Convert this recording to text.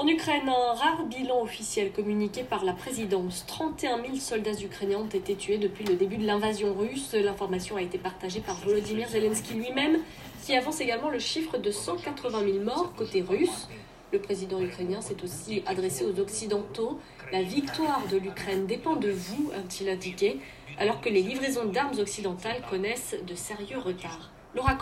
En Ukraine, un rare bilan officiel communiqué par la présidence. 31 000 soldats ukrainiens ont été tués depuis le début de l'invasion russe. L'information a été partagée par Volodymyr Zelensky lui-même, qui avance également le chiffre de 180 000 morts côté russe. Le président ukrainien s'est aussi adressé aux Occidentaux. La victoire de l'Ukraine dépend de vous, a-t-il indiqué, alors que les livraisons d'armes occidentales connaissent de sérieux retards.